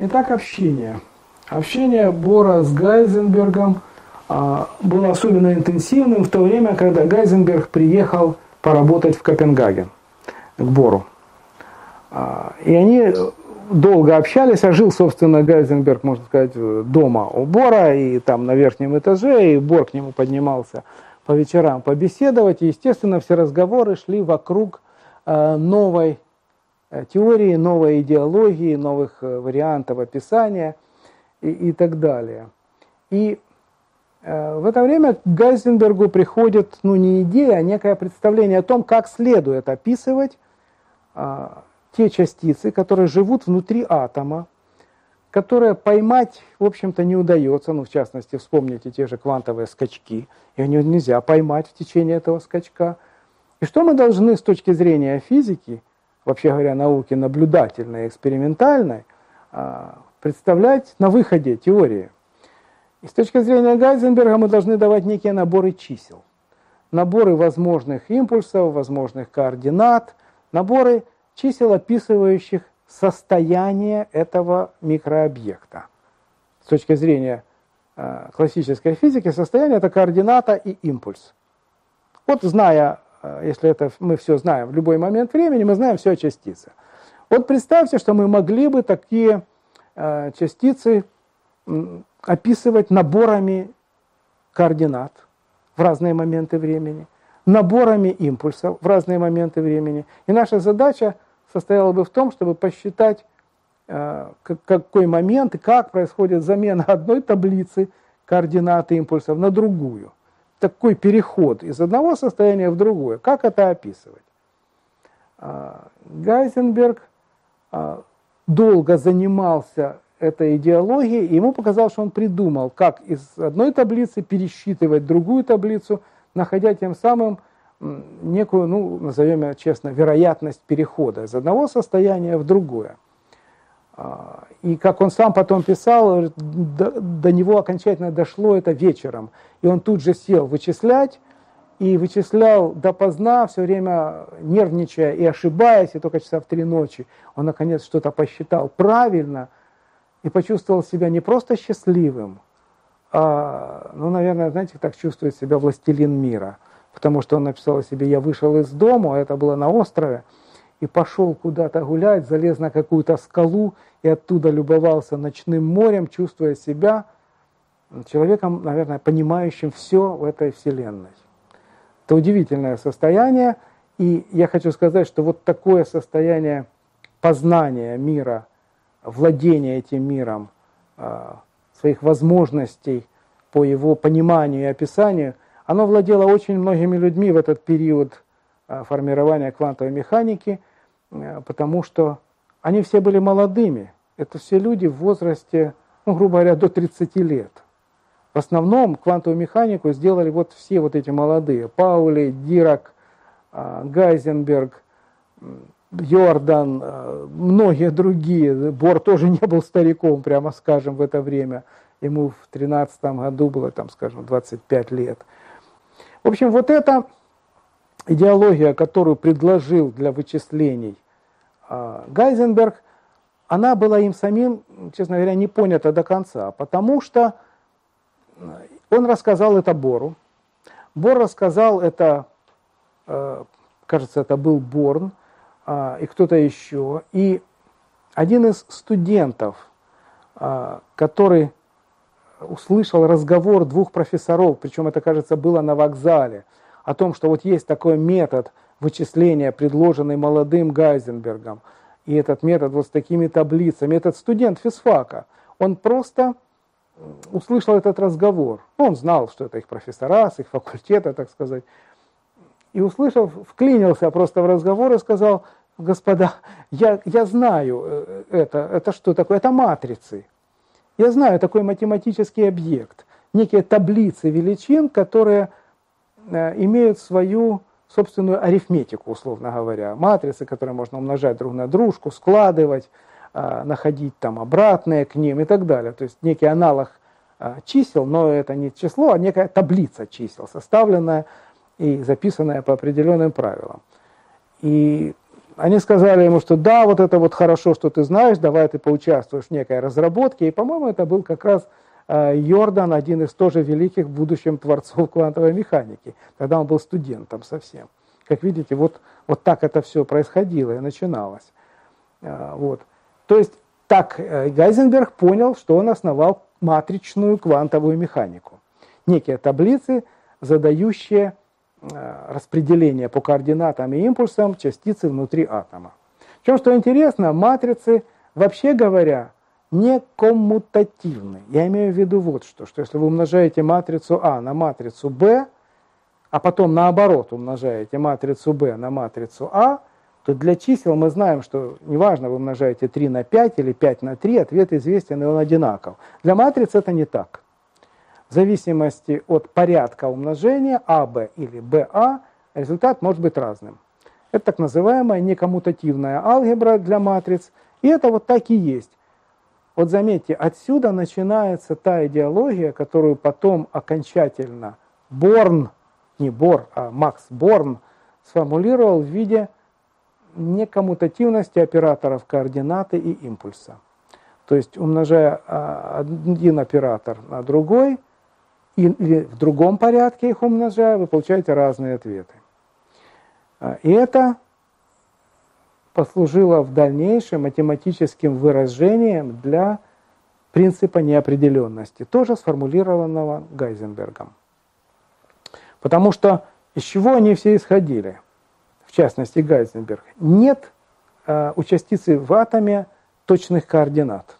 Итак, общение. Общение Бора с Гайзенбергом а, было особенно интенсивным в то время, когда Гайзенберг приехал поработать в Копенгаген к Бору. А, и они долго общались, а жил, собственно, Гайзенберг, можно сказать, дома у Бора, и там на верхнем этаже, и Бор к нему поднимался по вечерам побеседовать. И, естественно, все разговоры шли вокруг а, новой теории, новой идеологии, новых э, вариантов описания и, и так далее. И э, в это время к Гайзенбергу приходит ну, не идея, а некое представление о том, как следует описывать э, те частицы, которые живут внутри атома, которые поймать, в общем-то, не удается. Ну, в частности, вспомните те же квантовые скачки. Их нельзя поймать в течение этого скачка. И что мы должны с точки зрения физики – вообще говоря, науки наблюдательной, экспериментальной, а, представлять на выходе теории. И с точки зрения Гайзенберга мы должны давать некие наборы чисел. Наборы возможных импульсов, возможных координат, наборы чисел, описывающих состояние этого микрообъекта. С точки зрения а, классической физики, состояние – это координата и импульс. Вот зная если это мы все знаем в любой момент времени, мы знаем все о частице. Вот представьте, что мы могли бы такие э, частицы описывать наборами координат в разные моменты времени, наборами импульсов в разные моменты времени. И наша задача состояла бы в том, чтобы посчитать, э, какой момент и как происходит замена одной таблицы координат импульсов на другую такой переход из одного состояния в другое. Как это описывать? А, Гайзенберг а, долго занимался этой идеологией, и ему показалось, что он придумал, как из одной таблицы пересчитывать другую таблицу, находя тем самым некую, ну, назовем ее честно, вероятность перехода из одного состояния в другое. А, и как он сам потом писал, до, до него окончательно дошло это вечером. И он тут же сел вычислять, и вычислял допоздна, все время нервничая и ошибаясь, и только часа в три ночи он наконец что-то посчитал правильно и почувствовал себя не просто счастливым, а, ну, наверное, знаете, так чувствует себя властелин мира. Потому что он написал о себе «Я вышел из дома», а это было на острове, и пошел куда-то гулять, залез на какую-то скалу и оттуда любовался ночным морем, чувствуя себя человеком, наверное, понимающим все в этой вселенной. Это удивительное состояние, и я хочу сказать, что вот такое состояние познания мира, владения этим миром, а, своих возможностей по его пониманию и описанию, оно владело очень многими людьми в этот период формирования квантовой механики – Э, потому что они все были молодыми. Это все люди в возрасте, ну, грубо говоря, до 30 лет. В основном квантовую механику сделали вот все вот эти молодые. Паули, Дирак, а, Гайзенберг, Йордан, многие другие. Бор тоже не был стариком, прямо скажем, в это время. Ему в 13 году было, там, скажем, 25 лет. В общем, вот это идеология, которую предложил для вычислений а, Гайзенберг, она была им самим, честно говоря, не понята до конца, потому что он рассказал это Бору. Бор рассказал это, э, кажется, это был Борн а, и кто-то еще. И один из студентов, а, который услышал разговор двух профессоров, причем это, кажется, было на вокзале – о том, что вот есть такой метод вычисления, предложенный молодым Гайзенбергом, и этот метод вот с такими таблицами, этот студент физфака, он просто услышал этот разговор. Ну, он знал, что это их профессора, с их факультета, так сказать. И услышав, вклинился просто в разговор и сказал, господа, я, я знаю э, это, это что такое? Это матрицы. Я знаю такой математический объект, некие таблицы величин, которые имеют свою собственную арифметику, условно говоря. Матрицы, которые можно умножать друг на дружку, складывать, э, находить там обратные к ним и так далее. То есть некий аналог э, чисел, но это не число, а некая таблица чисел, составленная и записанная по определенным правилам. И они сказали ему, что да, вот это вот хорошо, что ты знаешь, давай ты поучаствуешь в некой разработке. И, по-моему, это был как раз э, Йордан, один из тоже великих в творцов квантовой механики. Тогда он был студентом совсем. Как видите, вот, вот так это все происходило и начиналось. Э, вот. То есть так э, Гайзенберг понял, что он основал матричную квантовую механику. Некие таблицы, задающие э, распределение по координатам и импульсам частицы внутри атома. Причем, что интересно, матрицы, вообще говоря, не коммутативны. Я имею в виду вот что, что если вы умножаете матрицу А на матрицу Б, а потом наоборот умножаете матрицу B на матрицу А, то для чисел мы знаем, что неважно, вы умножаете 3 на 5 или 5 на 3, ответ известен, и он одинаков. Для матриц это не так. В зависимости от порядка умножения АБ или БА, результат может быть разным. Это так называемая некоммутативная алгебра для матриц, и это вот так и есть. Вот заметьте, отсюда начинается та идеология, которую потом окончательно Борн не Бор, а Макс Борн сформулировал в виде некоммутативности операторов координаты и импульса. То есть умножая а, один оператор на другой, или в другом порядке их умножая, вы получаете разные ответы. А, и это послужило в дальнейшем математическим выражением для принципа неопределенности, тоже сформулированного Гайзенбергом. Потому что из чего они все исходили, в частности Гайзенберг? Нет э, у частицы в атоме точных координат.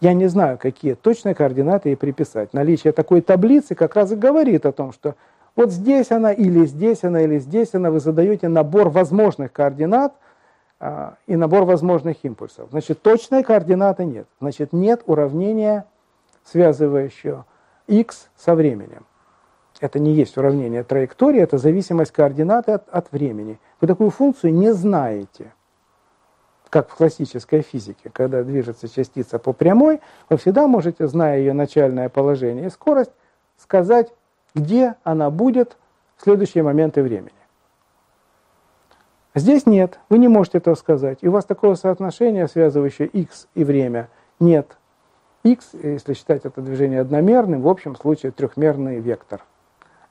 Я не знаю, какие точные координаты ей приписать. Наличие такой таблицы как раз и говорит о том, что вот здесь она, или здесь она, или здесь она, вы задаете набор возможных координат и набор возможных импульсов. Значит, точной координаты нет. Значит, нет уравнения, связывающего x со временем. Это не есть уравнение траектории, это зависимость координаты от, от времени. Вы такую функцию не знаете. Как в классической физике, когда движется частица по прямой, вы всегда можете, зная ее начальное положение и скорость, сказать, где она будет в следующие моменты времени. Здесь нет, вы не можете этого сказать. И у вас такого соотношения, связывающее x и время, нет. x, если считать это движение одномерным, в общем случае трехмерный вектор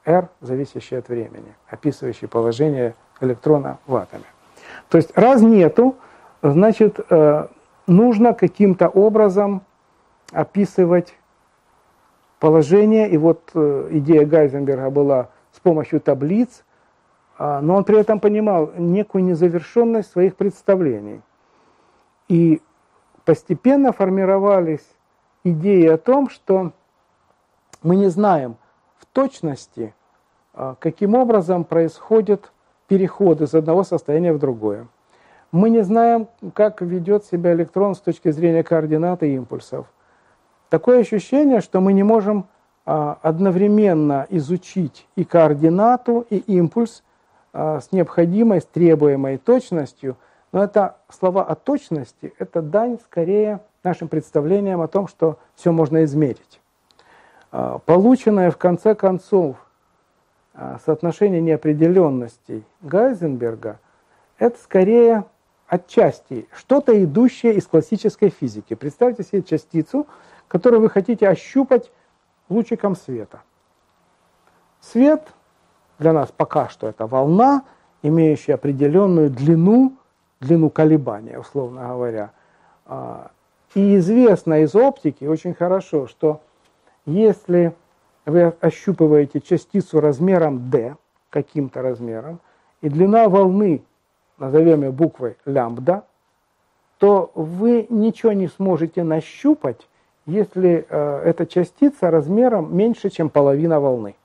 r, зависящий от времени, описывающий положение электрона в атоме. То есть раз нету, значит, э, нужно каким-то образом описывать положение. И вот э, идея Гайзенберга была с помощью таблиц, но он при этом понимал некую незавершенность своих представлений. И постепенно формировались идеи о том, что мы не знаем в точности, а, каким образом происходит переход из одного состояния в другое. Мы не знаем, как ведет себя электрон с точки зрения координаты импульсов. Такое ощущение, что мы не можем а, одновременно изучить и координату, и импульс а, с необходимой, с требуемой точностью. Но это слова о точности, это дань скорее нашим представлениям о том, что все можно измерить. Полученное в конце концов а, соотношение неопределенностей Гайзенберга – это скорее отчасти что-то идущее из классической физики. Представьте себе частицу, которую вы хотите ощупать лучиком света. Свет для нас пока что это волна, имеющая определенную длину, длину колебания, условно говоря. А, и известно из оптики очень хорошо, что если вы ощупываете частицу размером d, каким-то размером, и длина волны, назовем ее буквой лямбда, то вы ничего не сможете нащупать, если э, эта частица размером меньше, чем половина волны.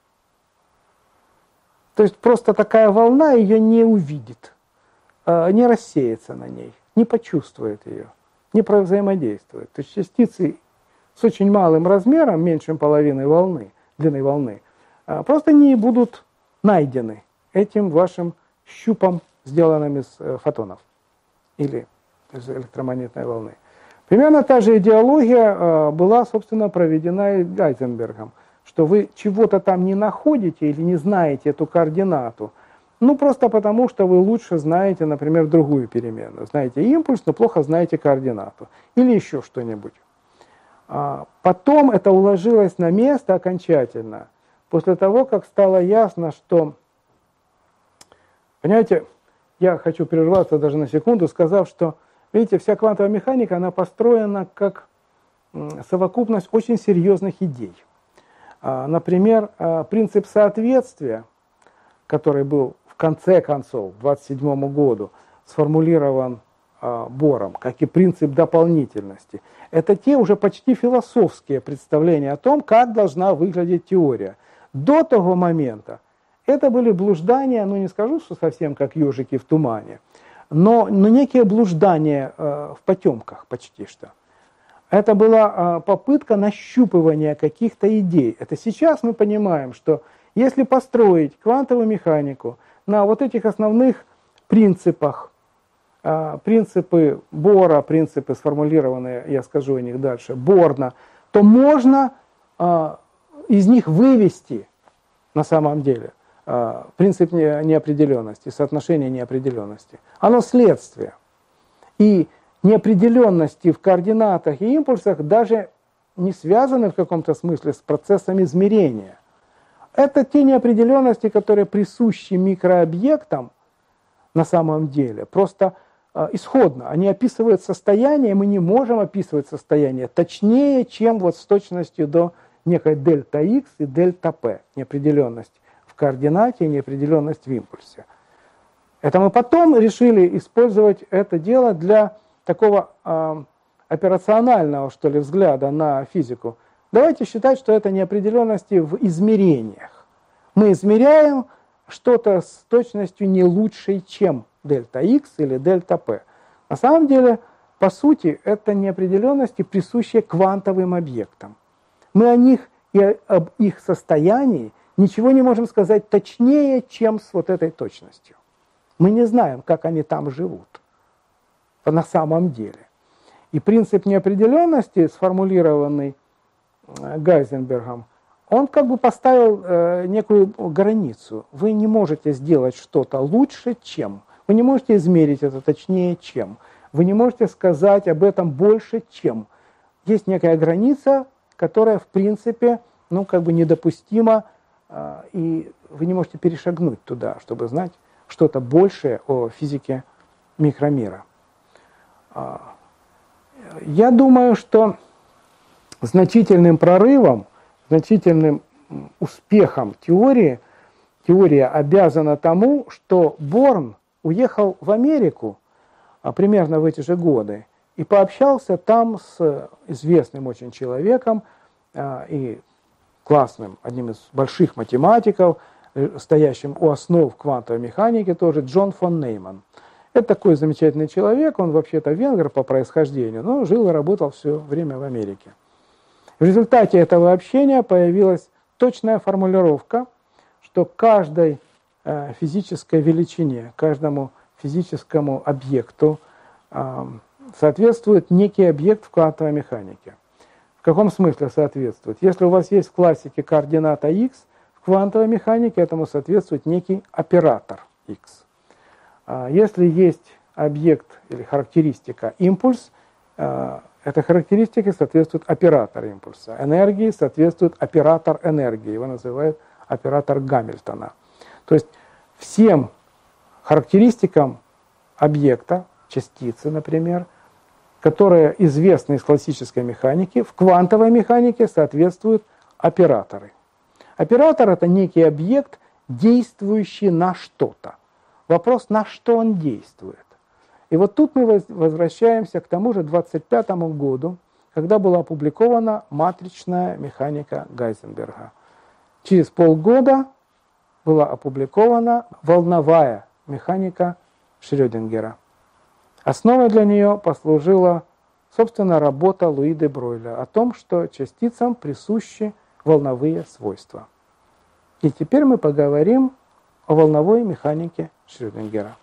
То есть просто такая волна ее не увидит, э, не рассеется на ней, не почувствует ее, не взаимодействует. То есть частицы с очень малым размером, меньше половины волны, длины волны, а, просто не будут найдены этим вашим щупом, сделанным из э, фотонов или из электромагнитной волны. Примерно та же идеология была, собственно, проведена и Гайзенбергом, что вы чего-то там не находите или не знаете эту координату, Ну, просто потому, что вы лучше знаете, например, другую переменную. Знаете импульс, но плохо знаете координату. Или еще что-нибудь. А потом это уложилось на место окончательно, после того, как стало ясно, что, понимаете, я хочу прерваться даже на секунду, сказав, что, видите, вся квантовая механика, она построена как совокупность очень серьезных идей. А, например, а, принцип соответствия, который был в конце концов, к 27 году, сформулирован а, Бором, как и принцип дополнительности. Это те уже почти философские представления о том, как должна выглядеть теория. До того момента это были блуждания, ну не скажу, что совсем как ежики в тумане, но, но некие блуждания э, в потемках почти что. Это была э, попытка нащупывания каких-то идей. Это сейчас мы понимаем, что если построить квантовую механику на вот этих основных принципах, э, принципы Бора, принципы сформулированные, я скажу о них дальше, Борна, то можно э, из них вывести на самом деле – а, принцип неопределенности, соотношение неопределенности. Оно следствие. И неопределенности в координатах и импульсах даже не связаны в каком-то смысле с процессом измерения. Это те неопределенности, которые присущи микрообъектам на самом деле. Просто э, исходно. Они описывают состояние, мы не можем описывать состояние точнее, чем вот с точностью до некой дельта x и дельта p неопределенности в координате и неопределенность в импульсе. Это мы потом решили использовать это дело для такого э, операционального, что ли, взгляда на физику. Давайте считать, что это неопределенности в измерениях. Мы измеряем что-то с точностью не лучшей, чем дельта x или дельта p. На самом деле, по сути, это неопределенности, присущие квантовым объектам. Мы о них и об их состоянии ничего не можем сказать точнее, чем с вот этой точностью. Мы не знаем, как они там живут на самом деле. И принцип неопределенности, сформулированный э, Гайзенбергом, он как бы поставил э, некую границу. Вы не можете сделать что-то лучше, чем. Вы не можете измерить это точнее, чем. Вы не можете сказать об этом больше, чем. Есть некая граница, которая, в принципе, ну, как бы недопустима а, и вы не можете перешагнуть туда, чтобы знать что-то большее о физике микромира. А, я думаю, что значительным прорывом, значительным успехом теории, теория обязана тому, что Борн уехал в Америку а, примерно в эти же годы и пообщался там с известным очень человеком и классным, одним из больших математиков, э, стоящим у основ квантовой механики тоже, Джон фон Нейман. Это такой замечательный человек, он вообще-то венгер по происхождению, но жил и работал все время в Америке. В результате этого общения появилась точная формулировка, что каждой э, физической величине, каждому физическому объекту э, соответствует некий объект в квантовой механике. В каком смысле соответствует? Если у вас есть в классике координата x, в квантовой механике этому соответствует некий оператор x. А если есть объект или характеристика импульс, а, этой характеристике соответствует оператор импульса. Энергии соответствует оператор энергии, его называют оператор Гамильтона. То есть всем характеристикам объекта, частицы, например, которые известны из классической механики, в квантовой механике соответствуют операторы. Оператор – это некий объект, действующий на что-то. Вопрос, на что он действует. И вот тут мы возвращаемся к тому же 25 году, когда была опубликована матричная механика Гайзенберга. Через полгода была опубликована волновая механика Шрёдингера. Основой для нее послужила, собственно, работа Луи де Бройля о том, что частицам присущи волновые свойства. И теперь мы поговорим о волновой механике Шрёдингера.